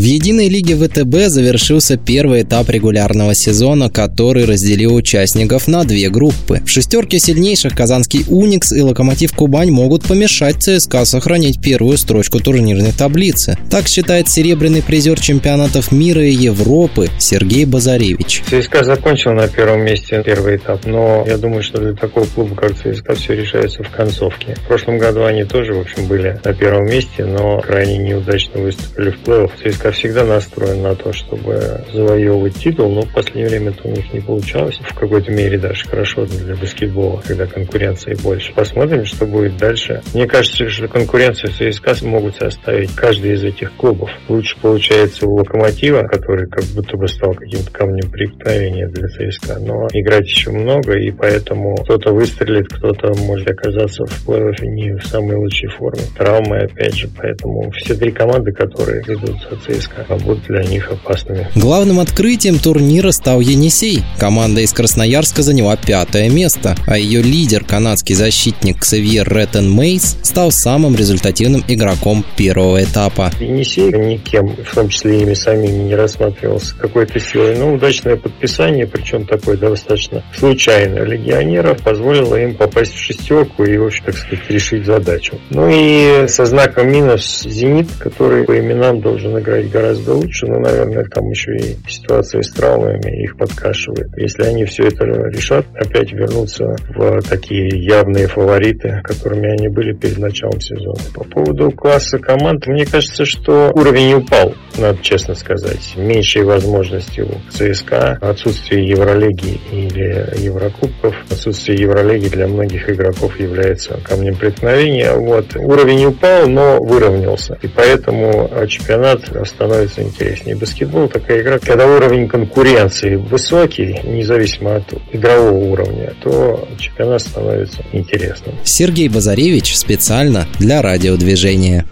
В единой лиге ВТБ завершился первый этап регулярного сезона, который разделил участников на две группы. В шестерке сильнейших казанский «Уникс» и «Локомотив Кубань» могут помешать ЦСКА сохранить первую строчку турнирной таблицы. Так считает серебряный призер чемпионатов мира и Европы Сергей Базаревич. ЦСКА закончил на первом месте первый этап, но я думаю, что для такого клуба, как ЦСКА, все решается в концовке. В прошлом году они тоже, в общем, были на первом месте, но крайне неудачно выступили в плей-офф. ЦСКА Всегда настроен на то, чтобы завоевывать титул, но в последнее время это у них не получалось. В какой-то мере даже хорошо для баскетбола, когда конкуренции больше. Посмотрим, что будет дальше. Мне кажется, что конкуренцию ЦСКА могут составить каждый из этих клубов. Лучше получается у Локомотива, который как будто бы стал каким-то камнем преткновения для ЦСКА. Но играть еще много, и поэтому кто-то выстрелит, кто-то может оказаться в плей-оффе не в самой лучшей форме. Травмы, опять же, поэтому все три команды, которые идут за ЦСКА, будут для них опасными. Главным открытием турнира стал Енисей. Команда из Красноярска заняла пятое место, а ее лидер, канадский защитник Ксавьер Реттен Мейс, стал самым результативным игроком первого этапа. Енисей никем, в том числе ими самими, не рассматривался какой-то силой, но удачное подписание, причем такое достаточно случайное, легионеров позволило им попасть в шестерку и, в общем, так сказать, решить задачу. Ну и со знаком минус «Зенит», который по именам должен играть играть гораздо лучше, но, наверное, там еще и ситуация с травмами их подкашивает. Если они все это решат, опять вернуться в такие явные фавориты, которыми они были перед началом сезона. По поводу класса команд, мне кажется, что уровень упал, надо честно сказать. Меньшие возможности у ЦСКА, отсутствие Евролиги или Еврокубков, отсутствие Евролиги для многих игроков является камнем преткновения. Вот. Уровень упал, но выровнялся. И поэтому чемпионат становится интереснее. Баскетбол такая игра, когда уровень конкуренции высокий, независимо от игрового уровня, то чемпионат становится интересным. Сергей Базаревич специально для радиодвижения.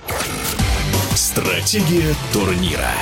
Стратегия турнира.